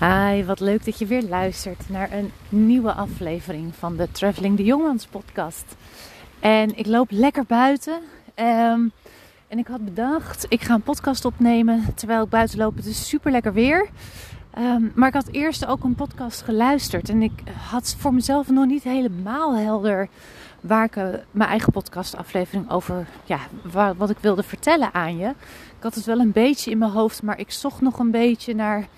Hi, wat leuk dat je weer luistert naar een nieuwe aflevering van de Traveling de Jongmans podcast. En ik loop lekker buiten. Ehm, en ik had bedacht, ik ga een podcast opnemen terwijl ik buiten loop. Het is super lekker weer. Ehm, maar ik had eerst ook een podcast geluisterd. En ik had voor mezelf nog niet helemaal helder waar ik uh, mijn eigen podcastaflevering over, ja, waar, wat ik wilde vertellen aan je. Ik had het wel een beetje in mijn hoofd, maar ik zocht nog een beetje naar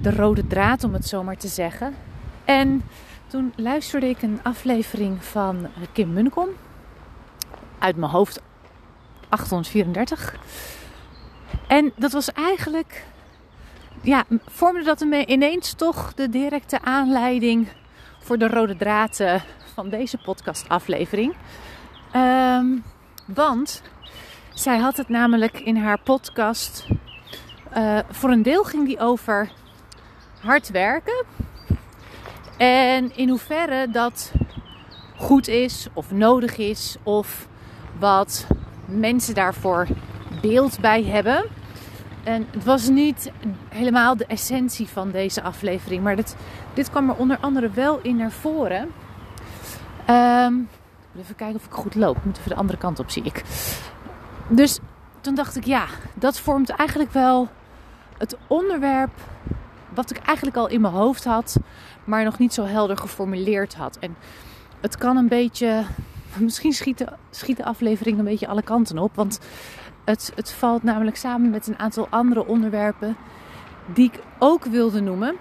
de rode draad, om het zo maar te zeggen. En toen luisterde ik een aflevering van Kim Munnekom. Uit mijn hoofd 834. En dat was eigenlijk, ja, vormde dat ineens toch de directe aanleiding voor de rode draad eh, van deze podcastaflevering. Um, want zij had het namelijk in haar podcast. Uh, voor een deel ging die over hard werken. En in hoeverre dat goed is of nodig is of wat mensen daarvoor beeld bij hebben. En het was niet helemaal de essentie van deze aflevering, maar dit, dit kwam er onder andere wel in naar voren. Um, even kijken of ik goed loop. Ik moet even de andere kant op, zie ik. Dus toen dacht ik, ja, dat vormt eigenlijk wel het onderwerp wat ik eigenlijk al in mijn hoofd had, maar nog niet zo helder geformuleerd had. En het kan een beetje, misschien schiet de, aflevering een beetje alle kanten op, want het, het valt namelijk samen met een aantal andere onderwerpen die ik ook wilde noemen.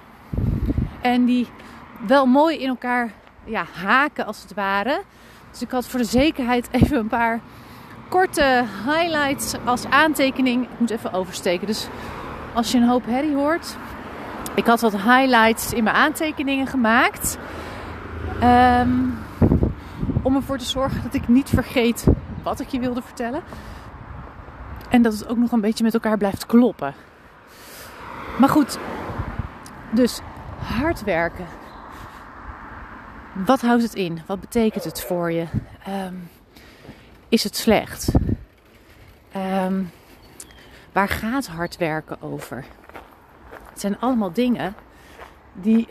En die wel mooi in elkaar ja, haken als het ware. Dus ik had voor de zekerheid even een paar korte highlights als aantekening. Ik moet even oversteken. Dus als je een hoop herrie hoort, ik had wat highlights in mijn aantekeningen gemaakt. Um, om ervoor te zorgen dat ik niet vergeet wat ik je wilde vertellen. En dat het ook nog een beetje met elkaar blijft kloppen. Maar goed, dus hard werken. Wat houdt het in? Wat betekent het voor je? Um, is het slecht? Um, waar gaat hard werken over? Het zijn allemaal dingen die.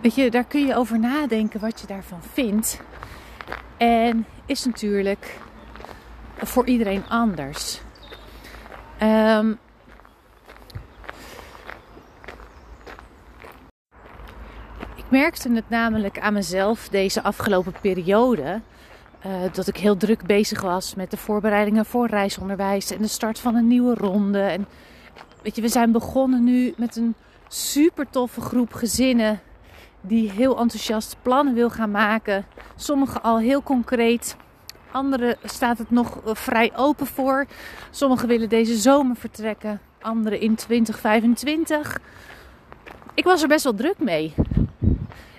Weet je, daar kun je over nadenken wat je daarvan vindt. En is natuurlijk voor iedereen anders. Um, ik merkte het namelijk aan mezelf deze afgelopen periode. Uh, dat ik heel druk bezig was met de voorbereidingen voor reisonderwijs en de start van een nieuwe ronde. En weet je, we zijn begonnen nu met een super toffe groep gezinnen die heel enthousiast plannen wil gaan maken. Sommigen al heel concreet. Anderen staat het nog eh, vrij open voor. Sommigen willen deze zomer vertrekken. Anderen in 2025. Ik was er best wel druk mee.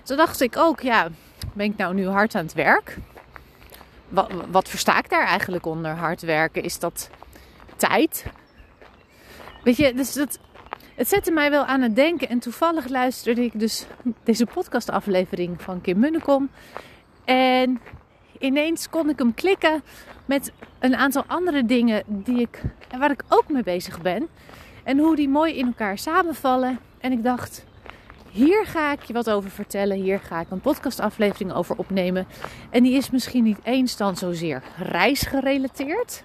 Toen dacht ik ook, ja, ben ik nou nu hard aan het werk? Wat, wat versta ik daar eigenlijk onder hard werken? Is dat tijd? Weet je, dus dat, het zette mij wel aan het denken. En toevallig luisterde ik dus deze podcastaflevering van Kim Munnekom. En ineens kon ik hem klikken met een aantal andere dingen die ik, waar ik ook mee bezig ben. En hoe die mooi in elkaar samenvallen. En ik dacht, hier ga ik je wat over vertellen. Hier ga ik een podcastaflevering over opnemen. En die is misschien niet eens dan zozeer reisgerelateerd.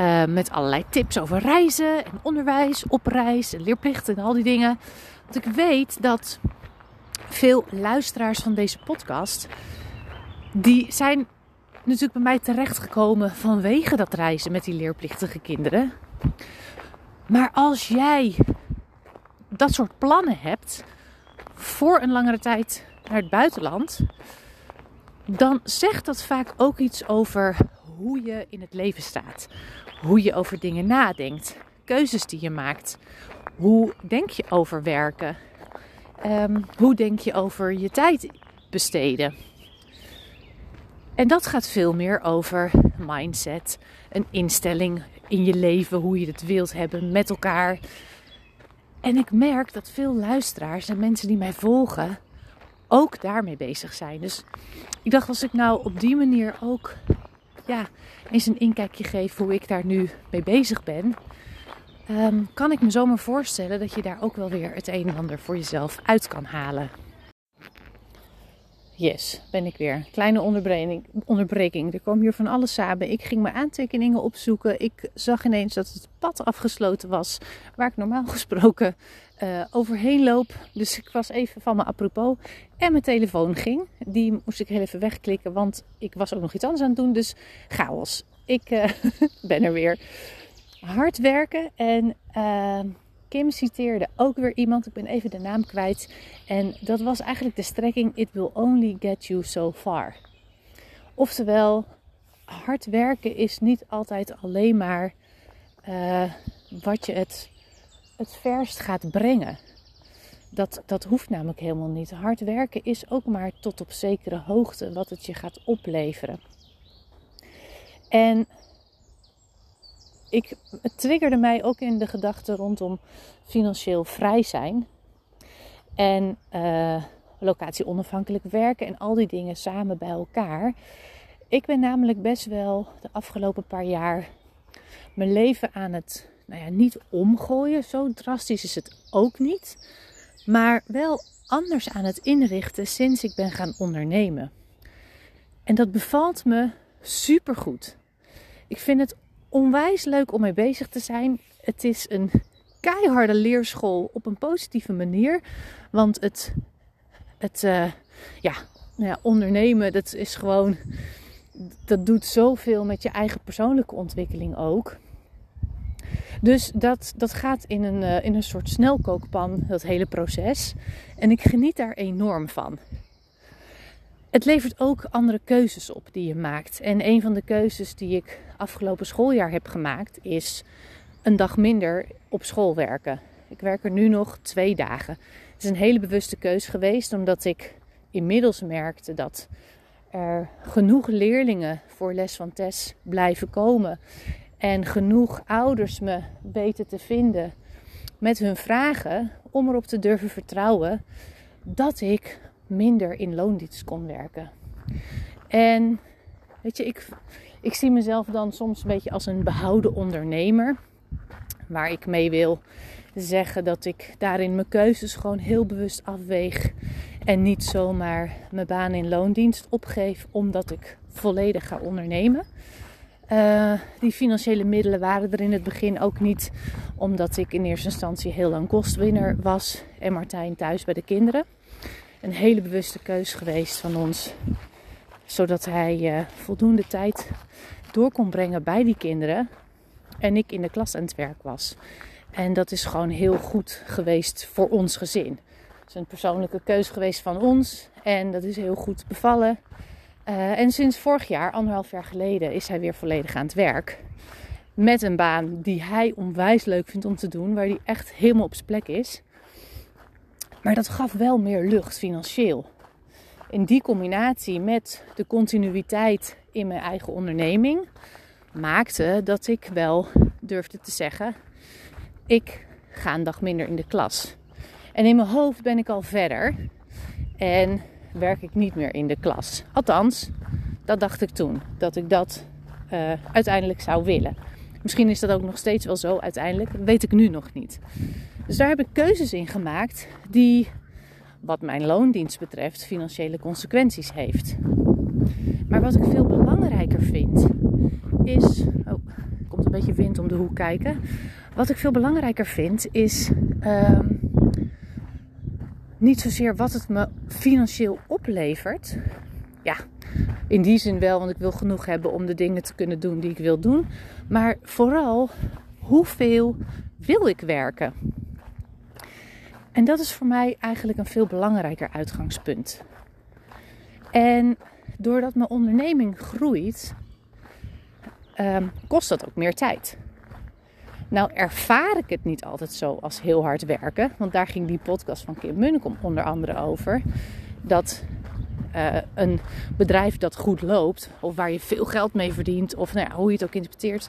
Uh, met allerlei tips over reizen en onderwijs, op reis en leerplichten en al die dingen. Want ik weet dat veel luisteraars van deze podcast, die zijn natuurlijk bij mij terechtgekomen vanwege dat reizen met die leerplichtige kinderen. Maar als jij dat soort plannen hebt voor een langere tijd naar het buitenland, dan zegt dat vaak ook iets over hoe je in het leven staat hoe je over dingen nadenkt, keuzes die je maakt. Hoe denk je over werken? Um, hoe denk je over je tijd besteden? En dat gaat veel meer over mindset, een instelling in je leven, hoe je het wilt hebben met elkaar. En ik merk dat veel luisteraars en mensen die mij volgen ook daarmee bezig zijn. Dus ik dacht, als ik nou op die manier ook ja, eens een inkijkje geef hoe ik daar nu mee bezig ben. ehm, kan ik me zomaar voorstellen dat je daar ook wel weer het een en ander voor jezelf uit kan halen. Yes, ben ik weer. Kleine onderbreking. onderbreking. Er kwam hier van alles samen. Ik ging mijn aantekeningen opzoeken. Ik zag ineens dat het pad afgesloten was. Waar ik normaal gesproken uh, overheen loop. Dus ik was even van me apropos. En mijn telefoon ging. Die moest ik heel even wegklikken. Want ik was ook nog iets anders aan het doen. Dus chaos. Ik uh, ben er weer. Hard werken en... Uh, Kim citeerde ook weer iemand, ik ben even de naam kwijt. En dat was eigenlijk de strekking: It will only get you so far. Oftewel, hard werken is niet altijd alleen maar uh, wat je het, het verst gaat brengen. Dat, dat hoeft namelijk helemaal niet. Hard werken is ook maar tot op zekere hoogte wat het je gaat opleveren. En ik, het triggerde mij ook in de gedachte rondom financieel vrij zijn. En uh, locatie onafhankelijk werken en al die dingen samen bij elkaar. Ik ben namelijk best wel de afgelopen paar jaar mijn leven aan het, nou ja, niet omgooien. Zo drastisch is het ook niet. Maar wel anders aan het inrichten sinds ik ben gaan ondernemen. En dat bevalt me supergoed. Ik vind het onwijs leuk om mee bezig te zijn. Het is een keiharde leerschool op een positieve manier. Want het, het uh, ja, nou ja, ondernemen, dat is gewoon. Dat doet zoveel met je eigen persoonlijke ontwikkeling ook. Dus dat, dat gaat in een, uh, in een soort snelkookpan, dat hele proces. En ik geniet daar enorm van. Het levert ook andere keuzes op die je maakt. En een van de keuzes die ik afgelopen schooljaar heb gemaakt is een dag minder op school werken. Ik werk er nu nog twee dagen. Het is een hele bewuste keus geweest, omdat ik inmiddels merkte dat er genoeg leerlingen voor les van Tess blijven komen. En genoeg ouders me weten te vinden met hun vragen om erop te durven vertrouwen dat ik minder in loondienst kon werken. En weet je, ik, ik zie mezelf dan soms een beetje als een behouden ondernemer. Waar ik mee wil zeggen dat ik daarin mijn keuzes gewoon heel bewust afweeg. En niet zomaar mijn baan in loondienst opgeef omdat ik volledig ga ondernemen. Uh, die financiële middelen waren er in het begin ook niet, omdat ik in eerste instantie heel lang kostwinner was en Martijn thuis bij de kinderen een hele bewuste keus geweest van ons. Zodat hij uh, voldoende tijd door kon brengen bij die kinderen. En ik in de klas aan het werk was. En dat is gewoon heel goed geweest voor ons gezin. Het is een persoonlijke keus geweest van ons. En dat is heel goed bevallen. Uh, en sinds vorig jaar, anderhalf jaar geleden, is hij weer volledig aan het werk. Met een baan die hij onwijs leuk vindt om te doen. Waar hij echt helemaal op zijn plek is. Maar dat gaf wel meer lucht financieel. In die combinatie met de continuïteit in mijn eigen onderneming maakte dat ik wel durfde te zeggen: ik ga een dag minder in de klas. En in mijn hoofd ben ik al verder en werk ik niet meer in de klas. Althans, dat dacht ik toen, dat ik dat uh, uiteindelijk zou willen. Misschien is dat ook nog steeds wel zo uiteindelijk, weet ik nu nog niet. Dus daar heb ik keuzes in gemaakt die, wat mijn loondienst betreft, financiële consequenties heeft. Maar wat ik veel belangrijker vind, is. Oh, er komt een beetje wind om de hoek kijken. Wat ik veel belangrijker vind, is. Uh, niet zozeer wat het me financieel oplevert. Ja, in die zin wel, want ik wil genoeg hebben om de dingen te kunnen doen die ik wil doen. Maar vooral, hoeveel wil ik werken? En dat is voor mij eigenlijk een veel belangrijker uitgangspunt. En doordat mijn onderneming groeit, um, kost dat ook meer tijd. Nou ervaar ik het niet altijd zo als heel hard werken. Want daar ging die podcast van Kim Munnekom onder andere over. Dat uh, een bedrijf dat goed loopt, of waar je veel geld mee verdient, of nou ja, hoe je het ook interpreteert,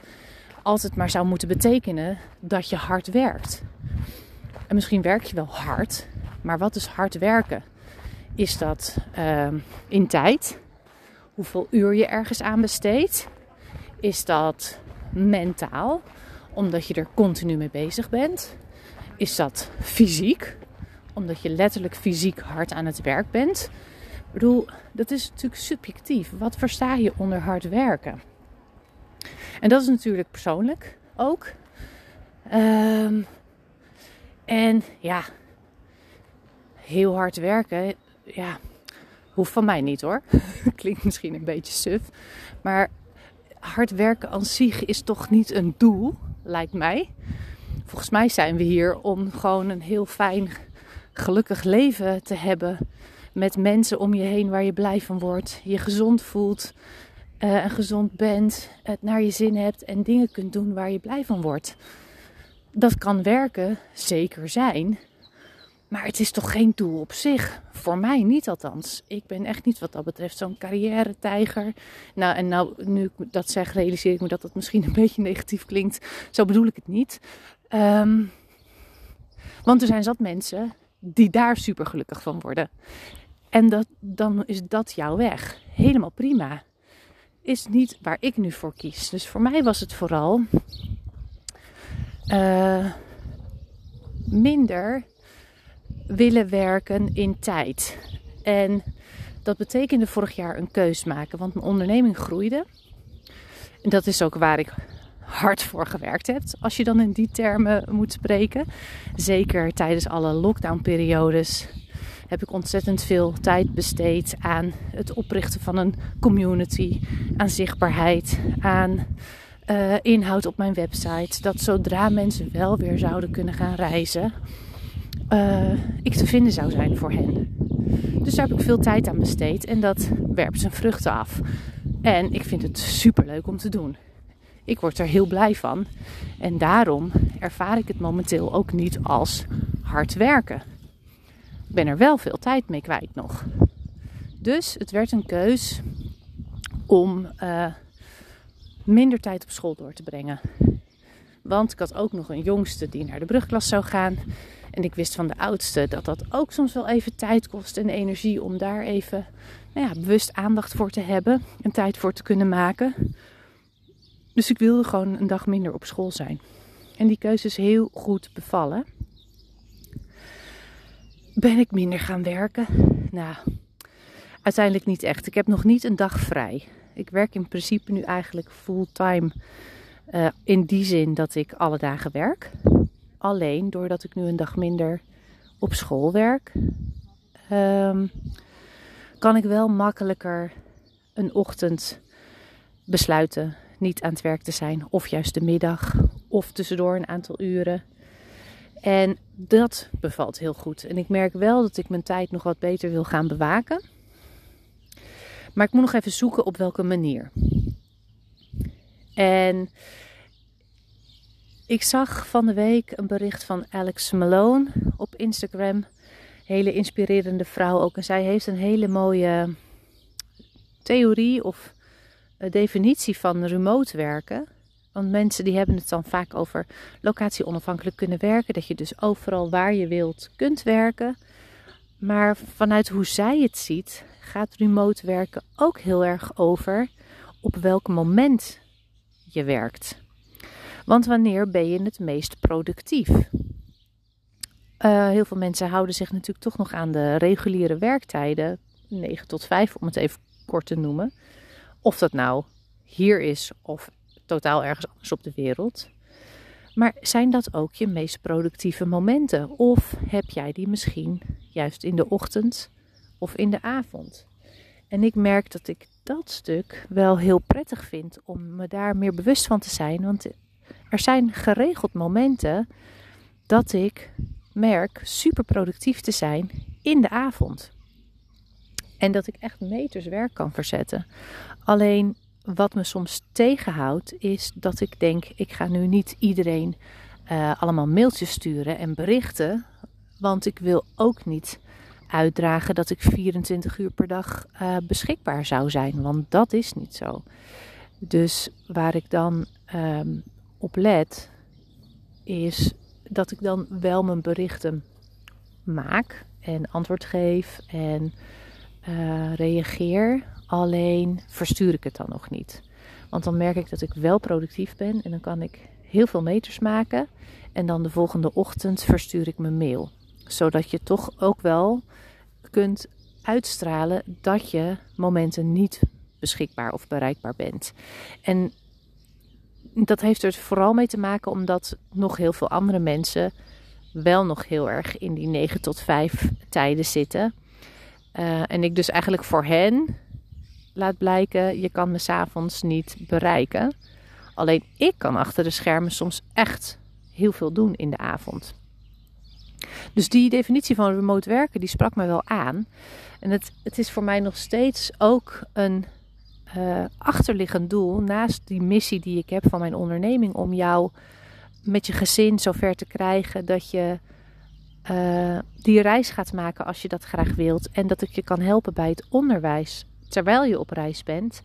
altijd maar zou moeten betekenen dat je hard werkt. En misschien werk je wel hard, maar wat is hard werken? Is dat uh, in tijd? Hoeveel uur je ergens aan besteedt? Is dat mentaal? omdat je er continu mee bezig bent? Is dat fysiek, omdat je letterlijk fysiek hard aan het werk bent? Ik bedoel, dat is natuurlijk subjectief. Wat versta je onder hard werken? En dat is natuurlijk persoonlijk ook. Um, en ja, heel hard werken, ja, hoeft van mij niet hoor. Klinkt misschien een beetje suf. Maar hard werken aan zich is toch niet een doel, lijkt mij. Volgens mij zijn we hier om gewoon een heel fijn, gelukkig leven te hebben. Met mensen om je heen waar je blij van wordt. Je gezond voelt uh, en gezond bent. Het naar je zin hebt en dingen kunt doen waar je blij van wordt. Dat kan werken, zeker zijn. Maar het is toch geen doel op zich. Voor mij niet althans. Ik ben echt niet wat dat betreft zo'n carrière-tijger. Nou, en nou, nu ik dat zeg, realiseer ik me dat dat misschien een beetje negatief klinkt. Zo bedoel ik het niet. Um, want er zijn zat mensen die daar super gelukkig van worden. En dat, dan is dat jouw weg. Helemaal prima. Is niet waar ik nu voor kies. Dus voor mij was het vooral uh, minder willen werken in tijd. En dat betekende vorig jaar een keus maken, want mijn onderneming groeide. En dat is ook waar ik hard voor gewerkt heb, als je dan in die termen moet spreken. Zeker tijdens alle lockdown-periodes heb ik ontzettend veel tijd besteed aan het oprichten van een community, aan zichtbaarheid, aan uh, inhoud op mijn website. Dat zodra mensen wel weer zouden kunnen gaan reizen, uh, ik te vinden zou zijn voor hen. Dus daar heb ik veel tijd aan besteed en dat werpt zijn vruchten af. En ik vind het super leuk om te doen. Ik word er heel blij van. En daarom ervaar ik het momenteel ook niet als hard werken. Ben er wel veel tijd mee kwijt nog. Dus het werd een keus om uh, minder tijd op school door te brengen. Want ik had ook nog een jongste die naar de brugklas zou gaan. En ik wist van de oudste dat dat ook soms wel even tijd kost en energie om daar even nou ja, bewust aandacht voor te hebben en tijd voor te kunnen maken. Dus ik wilde gewoon een dag minder op school zijn. En die keuze is heel goed bevallen. Ben ik minder gaan werken? Nou, uiteindelijk niet echt. Ik heb nog niet een dag vrij. Ik werk in principe nu eigenlijk fulltime. Uh, in die zin dat ik alle dagen werk. Alleen doordat ik nu een dag minder op school werk, um, kan ik wel makkelijker een ochtend besluiten niet aan het werk te zijn. Of juist de middag. Of tussendoor een aantal uren. En dat bevalt heel goed. En ik merk wel dat ik mijn tijd nog wat beter wil gaan bewaken. Maar ik moet nog even zoeken op welke manier. En ik zag van de week een bericht van Alex Malone op Instagram. Hele inspirerende vrouw ook. En zij heeft een hele mooie theorie of eh, definitie van remote werken. Want mensen die hebben het dan vaak over locatie onafhankelijk kunnen werken. Dat je dus overal waar je wilt kunt werken. Maar vanuit hoe zij het ziet, gaat remote werken ook heel erg over op welk moment je werkt. Want wanneer ben je het meest productief? Uh, heel veel mensen houden zich natuurlijk toch nog aan de reguliere werktijden, 9 tot 5 om het even kort te noemen. Of dat nou hier is of totaal ergens anders op de wereld. Maar zijn dat ook je meest productieve momenten? Of heb jij die misschien juist in de ochtend of in de avond? En ik merk dat ik dat stuk wel heel prettig vind om me daar meer bewust van te zijn. Want er zijn geregeld momenten dat ik merk super productief te zijn in de avond. En dat ik echt meters werk kan verzetten. Alleen wat me soms tegenhoudt is dat ik denk: ik ga nu niet iedereen uh, allemaal mailtjes sturen en berichten. Want ik wil ook niet uitdragen dat ik 24 uur per dag uh, beschikbaar zou zijn. Want dat is niet zo. Dus waar ik dan um, op let, is dat ik dan wel mijn berichten maak en antwoord geef en uh, reageer. Alleen verstuur ik het dan nog niet. Want dan merk ik dat ik wel productief ben en dan kan ik heel veel meters maken. En dan de volgende ochtend verstuur ik mijn mail. Zodat je toch ook wel kunt uitstralen dat je momenten niet beschikbaar of bereikbaar bent. En dat heeft er vooral mee te maken omdat nog heel veel andere mensen wel nog heel erg in die 9 tot 5 tijden zitten. Uh, en ik dus eigenlijk voor hen laat blijken, je kan me s'avonds niet bereiken. Alleen ik kan achter de schermen soms echt heel veel doen in de avond. Dus die definitie van remote werken, die sprak me wel aan. En het, het is voor mij nog steeds ook een uh, achterliggend doel, naast die missie die ik heb van mijn onderneming, om jou met je gezin zover te krijgen dat je uh, die reis gaat maken als je dat graag wilt. En dat ik je kan helpen bij het onderwijs terwijl je op reis bent.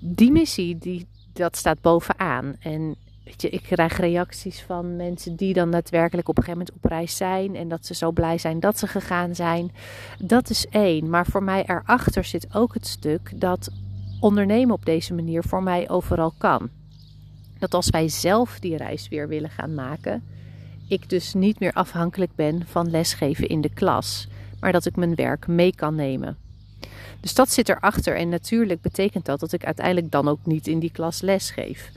Die missie, die, dat staat bovenaan. En weet je, ik krijg reacties van mensen die dan daadwerkelijk op een gegeven moment op reis zijn. En dat ze zo blij zijn dat ze gegaan zijn. Dat is één. Maar voor mij erachter zit ook het stuk dat ondernemen op deze manier voor mij overal kan. Dat als wij zelf die reis weer willen gaan maken, ik dus niet meer afhankelijk ben van lesgeven in de klas, maar dat ik mijn werk mee kan nemen. Dus dat zit erachter en natuurlijk betekent dat dat ik uiteindelijk dan ook niet in die klas lesgeef.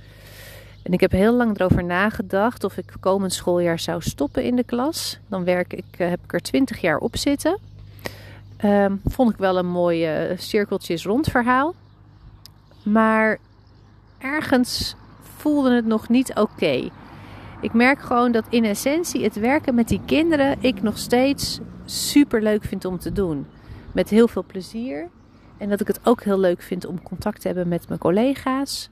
En ik heb heel lang erover nagedacht of ik komend schooljaar zou stoppen in de klas. Dan werk ik, eh, heb ik er 20 jaar op zitten. Um, vond ik wel een mooi uh, cirkeltjes rond verhaal. Maar ergens voelde het nog niet oké. Ik merk gewoon dat in essentie het werken met die kinderen ik nog steeds super leuk vind om te doen. Met heel veel plezier. En dat ik het ook heel leuk vind om contact te hebben met mijn collega's.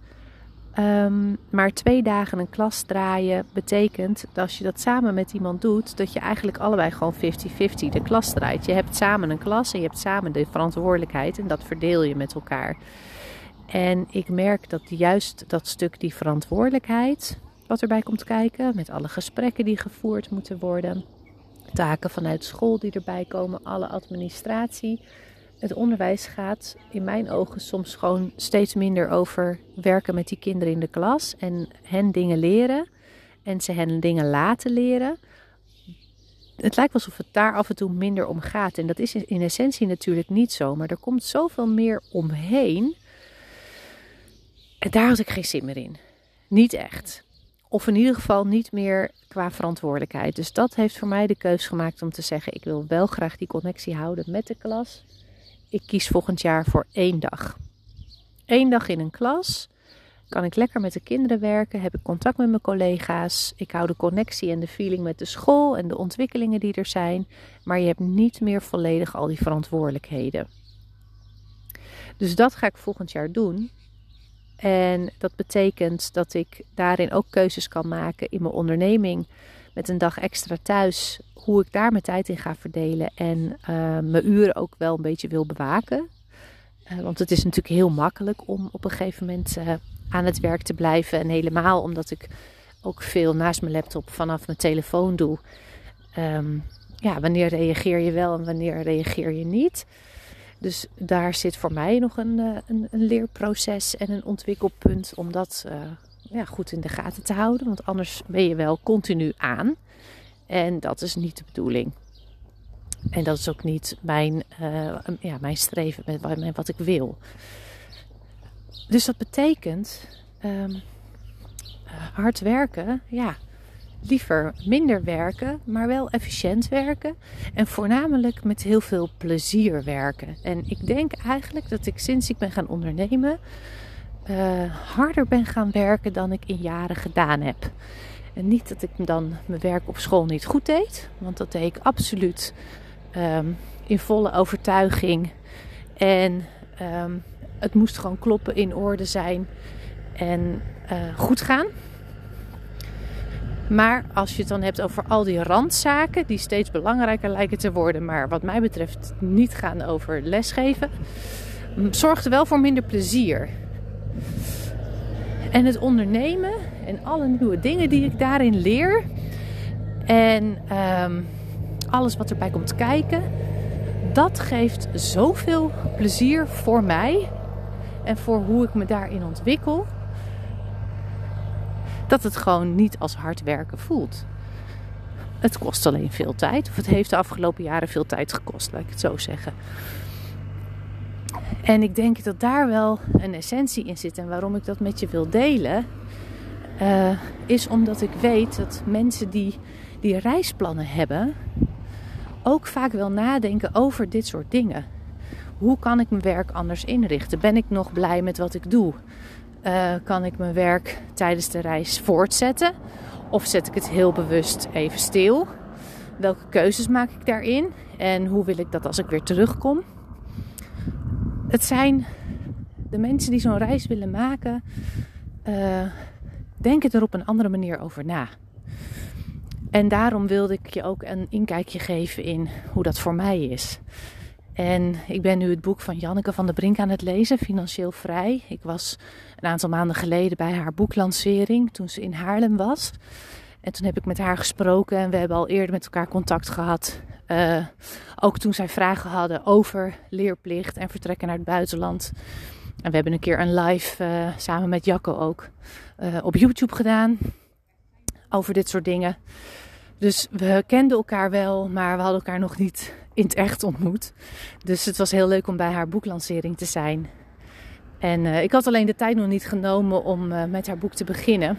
Um, maar twee dagen een klas draaien betekent dat als je dat samen met iemand doet, dat je eigenlijk allebei gewoon 50-50 de klas draait. Je hebt samen een klas en je hebt samen de verantwoordelijkheid en dat verdeel je met elkaar. En ik merk dat juist dat stuk die verantwoordelijkheid, wat erbij komt kijken, met alle gesprekken die gevoerd moeten worden, taken vanuit school die erbij komen, alle administratie. Het onderwijs gaat in mijn ogen soms gewoon steeds minder over werken met die kinderen in de klas en hen dingen leren en ze hen dingen laten leren. Het lijkt alsof het daar af en toe minder om gaat. En dat is in essentie natuurlijk niet zo. Maar er komt zoveel meer omheen en daar had ik geen zin meer in. Niet echt. Of in ieder geval niet meer qua verantwoordelijkheid. Dus dat heeft voor mij de keus gemaakt om te zeggen: ik wil wel graag die connectie houden met de klas. Ik kies volgend jaar voor één dag. Eén dag in een klas. Kan ik lekker met de kinderen werken? Heb ik contact met mijn collega's? Ik hou de connectie en de feeling met de school en de ontwikkelingen die er zijn. Maar je hebt niet meer volledig al die verantwoordelijkheden. Dus dat ga ik volgend jaar doen. En dat betekent dat ik daarin ook keuzes kan maken in mijn onderneming. Met een dag extra thuis. Hoe ik daar mijn tijd in ga verdelen. En uh, mijn uren ook wel een beetje wil bewaken. Uh, want het is natuurlijk heel makkelijk om op een gegeven moment uh, aan het werk te blijven. En helemaal omdat ik ook veel naast mijn laptop vanaf mijn telefoon doe. Um, ja, wanneer reageer je wel en wanneer reageer je niet? Dus daar zit voor mij nog een, eh, een, een leerproces en een ontwikkelpunt om dat uh, ja, goed in de gaten te houden. Want anders ben je wel continu aan. En dat is niet de bedoeling. En dat is ook niet mijn, uh, ja, mijn streven met wat ik wil. Dus dat betekent um, hard werken. Ja, liever minder werken, maar wel efficiënt werken. En voornamelijk met heel veel plezier werken. En ik denk eigenlijk dat ik sinds ik ben gaan ondernemen uh, harder ben gaan werken dan ik in jaren gedaan heb. En niet dat ik dan mijn werk op school niet goed deed, want dat deed ik absoluut um, in volle overtuiging. En um, het moest gewoon kloppen, in orde zijn en uh, goed gaan. Maar als je het dan hebt over al die randzaken, die steeds belangrijker lijken te worden, maar wat mij betreft niet gaan over lesgeven, zorgt er wel voor minder plezier. En het ondernemen en alle nieuwe dingen die ik daarin leer en um, alles wat erbij komt kijken, dat geeft zoveel plezier voor mij en voor hoe ik me daarin ontwikkel dat het gewoon niet als hard werken voelt. Het kost alleen veel tijd, of het heeft de afgelopen jaren veel tijd gekost, laat ik het zo zeggen. En ik denk dat daar wel een essentie in zit. En waarom ik dat met je wil delen, uh, is omdat ik weet dat mensen die, die reisplannen hebben, ook vaak wel nadenken over dit soort dingen. Hoe kan ik mijn werk anders inrichten? Ben ik nog blij met wat ik doe? Uh, kan ik mijn werk tijdens de reis voortzetten? Of zet ik het heel bewust even stil? Welke keuzes maak ik daarin? En hoe wil ik dat als ik weer terugkom? Het zijn de mensen die zo'n reis willen maken, uh, denken er op een andere manier over na. En daarom wilde ik je ook een inkijkje geven in hoe dat voor mij is. En ik ben nu het boek van Janneke van der Brink aan het lezen, Financieel Vrij. Ik was een aantal maanden geleden bij haar boeklancering toen ze in Haarlem was. En toen heb ik met haar gesproken en we hebben al eerder met elkaar contact gehad. Uh, ook toen zij vragen hadden over leerplicht en vertrekken naar het buitenland. En we hebben een keer een live uh, samen met Jacco ook uh, op YouTube gedaan over dit soort dingen. Dus we kenden elkaar wel, maar we hadden elkaar nog niet in het echt ontmoet. Dus het was heel leuk om bij haar boeklancering te zijn. En uh, ik had alleen de tijd nog niet genomen om uh, met haar boek te beginnen.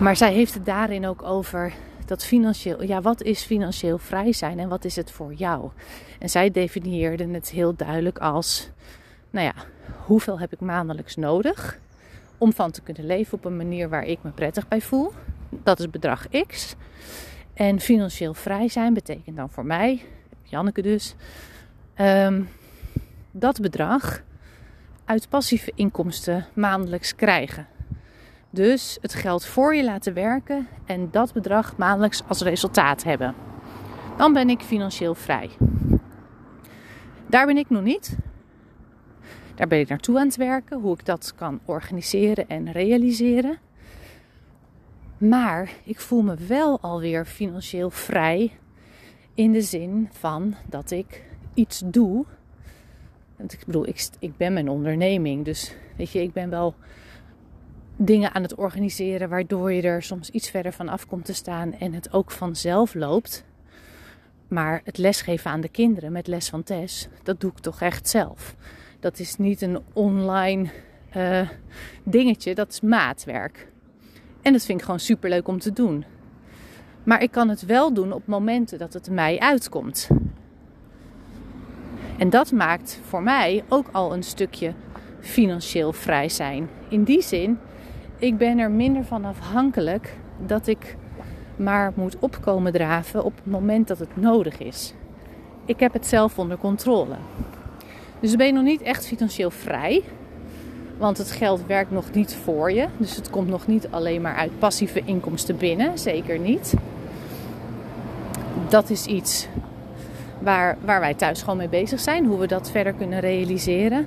Maar zij heeft het daarin ook over dat financieel, ja, wat is financieel vrij zijn en wat is het voor jou? En zij definieerde het heel duidelijk als, nou ja, hoeveel heb ik maandelijks nodig om van te kunnen leven op een manier waar ik me prettig bij voel? Dat is bedrag X. En financieel vrij zijn betekent dan voor mij, Janneke dus, um, dat bedrag uit passieve inkomsten maandelijks krijgen. Dus het geld voor je laten werken en dat bedrag maandelijks als resultaat hebben. Dan ben ik financieel vrij. Daar ben ik nog niet. Daar ben ik naartoe aan het werken, hoe ik dat kan organiseren en realiseren. Maar ik voel me wel alweer financieel vrij in de zin van dat ik iets doe. Want ik bedoel, ik, ik ben mijn onderneming, dus weet je, ik ben wel dingen aan het organiseren waardoor je er soms iets verder van af komt te staan en het ook vanzelf loopt. Maar het lesgeven aan de kinderen met les van Tess, dat doe ik toch echt zelf. Dat is niet een online uh, dingetje, dat is maatwerk. En dat vind ik gewoon super leuk om te doen. Maar ik kan het wel doen op momenten dat het mij uitkomt. En dat maakt voor mij ook al een stukje financieel vrij zijn. In die zin ik ben er minder van afhankelijk dat ik maar moet opkomen draven op het moment dat het nodig is. Ik heb het zelf onder controle. Dus ben je nog niet echt financieel vrij. Want het geld werkt nog niet voor je. Dus het komt nog niet alleen maar uit passieve inkomsten binnen. Zeker niet. Dat is iets waar, waar wij thuis gewoon mee bezig zijn. Hoe we dat verder kunnen realiseren.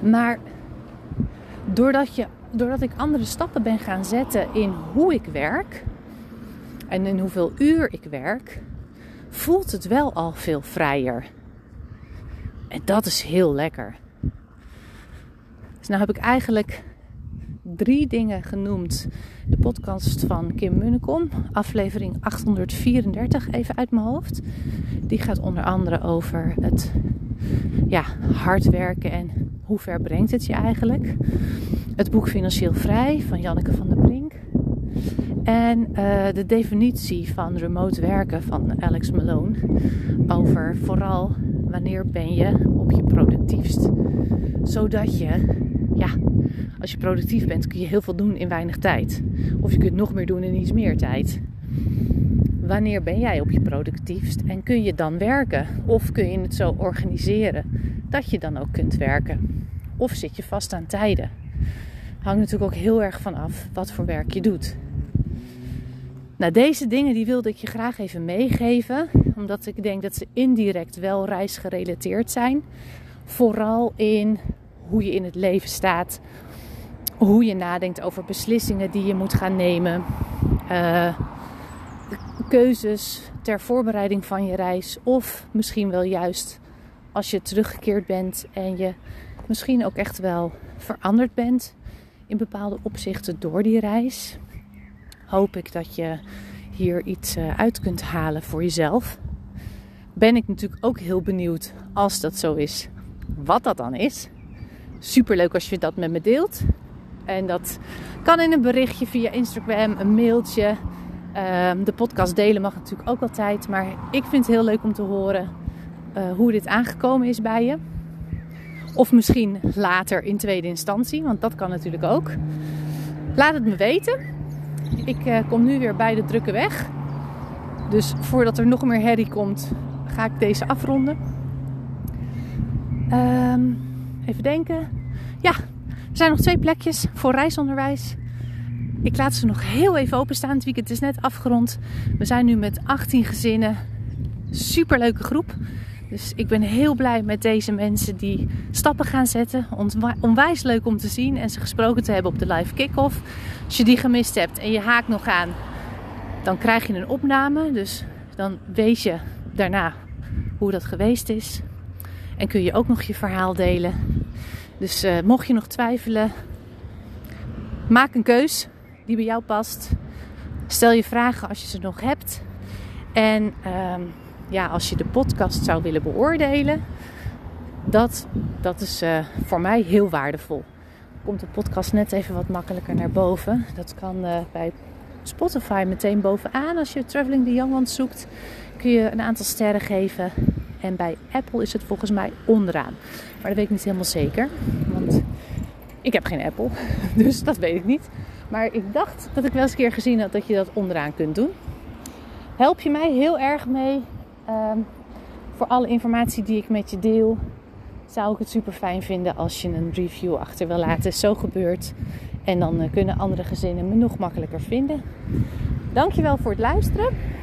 Maar doordat, je, doordat ik andere stappen ben gaan zetten in hoe ik werk en in hoeveel uur ik werk, voelt het wel al veel vrijer. En dat is heel lekker. Nou heb ik eigenlijk drie dingen genoemd. De podcast van Kim Munnekom, aflevering 834, even uit mijn hoofd. Die gaat onder andere over het ja, hard werken en hoe ver brengt het je eigenlijk. Het boek Financieel Vrij van Janneke van der Brink. En uh, de definitie van remote werken van Alex Malone. Over vooral wanneer ben je op je productiefst. Zodat je, ja, als je productief bent kun je heel veel doen in weinig tijd. Of je kunt nog meer doen in iets meer tijd. Wanneer ben jij op je productiefst en kun je dan werken? Of kun je het zo organiseren dat je dan ook kunt werken? Of zit je vast aan tijden? Hangt natuurlijk ook heel erg van af wat voor werk je doet. Nou, deze dingen die wilde ik je graag even meegeven, omdat ik denk dat ze indirect wel reisgerelateerd zijn. Vooral in hoe je in het leven staat, hoe je nadenkt over beslissingen die je moet gaan nemen, uh, keuzes ter voorbereiding van je reis, of misschien wel juist als je teruggekeerd bent en je misschien ook echt wel veranderd bent in bepaalde opzichten door die reis. Hoop ik dat je hier iets eh, uit kunt halen voor jezelf. Ben ik natuurlijk ook heel benieuwd als dat zo is, wat dat dan is. Super leuk als je dat met me deelt. En dat kan in een berichtje via Instagram, een mailtje. Ehm, de podcast delen mag natuurlijk ook altijd. Maar ik vind het heel leuk om te horen uh, hoe dit aangekomen is bij je. Of misschien later in tweede instantie, want dat kan natuurlijk ook. Laat het me weten. Ik uh, kom nu weer bij de drukke weg. Dus voordat er nog meer herrie komt, ga ik deze afronden. Um, denken. Ja, er zijn nog twee plekjes voor reisonderwijs. Ik laat ze nog heel even openstaan. Het weekend is net afgerond. We zijn nu met 18 gezinnen. Superleuke groep. Dus ik ben heel blij met deze mensen die stappen gaan zetten. Onwijs leuk om te zien en ze gesproken te hebben op de live kick-off. Als je die gemist hebt en je haakt nog aan, dan krijg je een opname. Dus dan weet je daarna hoe dat geweest is. En kun je ook nog je verhaal delen. Dus uh, mocht je nog twijfelen, maak een keus die bij jou past. Stel je vragen als je ze nog hebt. En uh, ja, als je de podcast zou willen beoordelen, dat, dat is uh, voor mij heel waardevol. Komt de podcast net even wat makkelijker naar boven. Dat kan uh, bij Spotify meteen bovenaan. Als je Traveling the Young Ones zoekt, kun je een aantal sterren geven. En bij Apple is het volgens mij onderaan. Maar dat weet ik niet helemaal zeker. Want ik heb geen Apple. Dus dat weet ik niet. Maar ik dacht dat ik wel eens een keer gezien had dat je dat onderaan kunt doen. Help je mij heel erg mee um, voor alle informatie die ik met je deel. Zou ik het super fijn vinden als je een review achter wil laten. Zo gebeurt. En dan uh, kunnen andere gezinnen me nog makkelijker vinden. Dankjewel voor het luisteren.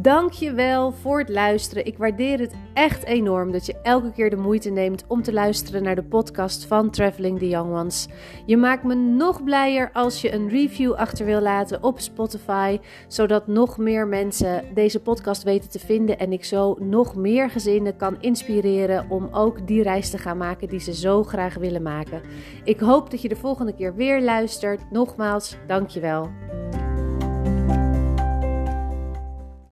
Dankjewel voor het luisteren. Ik waardeer het echt enorm dat je elke keer de moeite neemt om te luisteren naar de podcast van Traveling the Young Ones. Je maakt me nog blijer als je een review achter wil laten op Spotify, zodat nog meer mensen deze podcast weten te vinden en ik zo nog meer gezinnen kan inspireren om ook die reis te gaan maken die ze zo graag willen maken. Ik hoop dat je de volgende keer weer luistert. Nogmaals, dankjewel.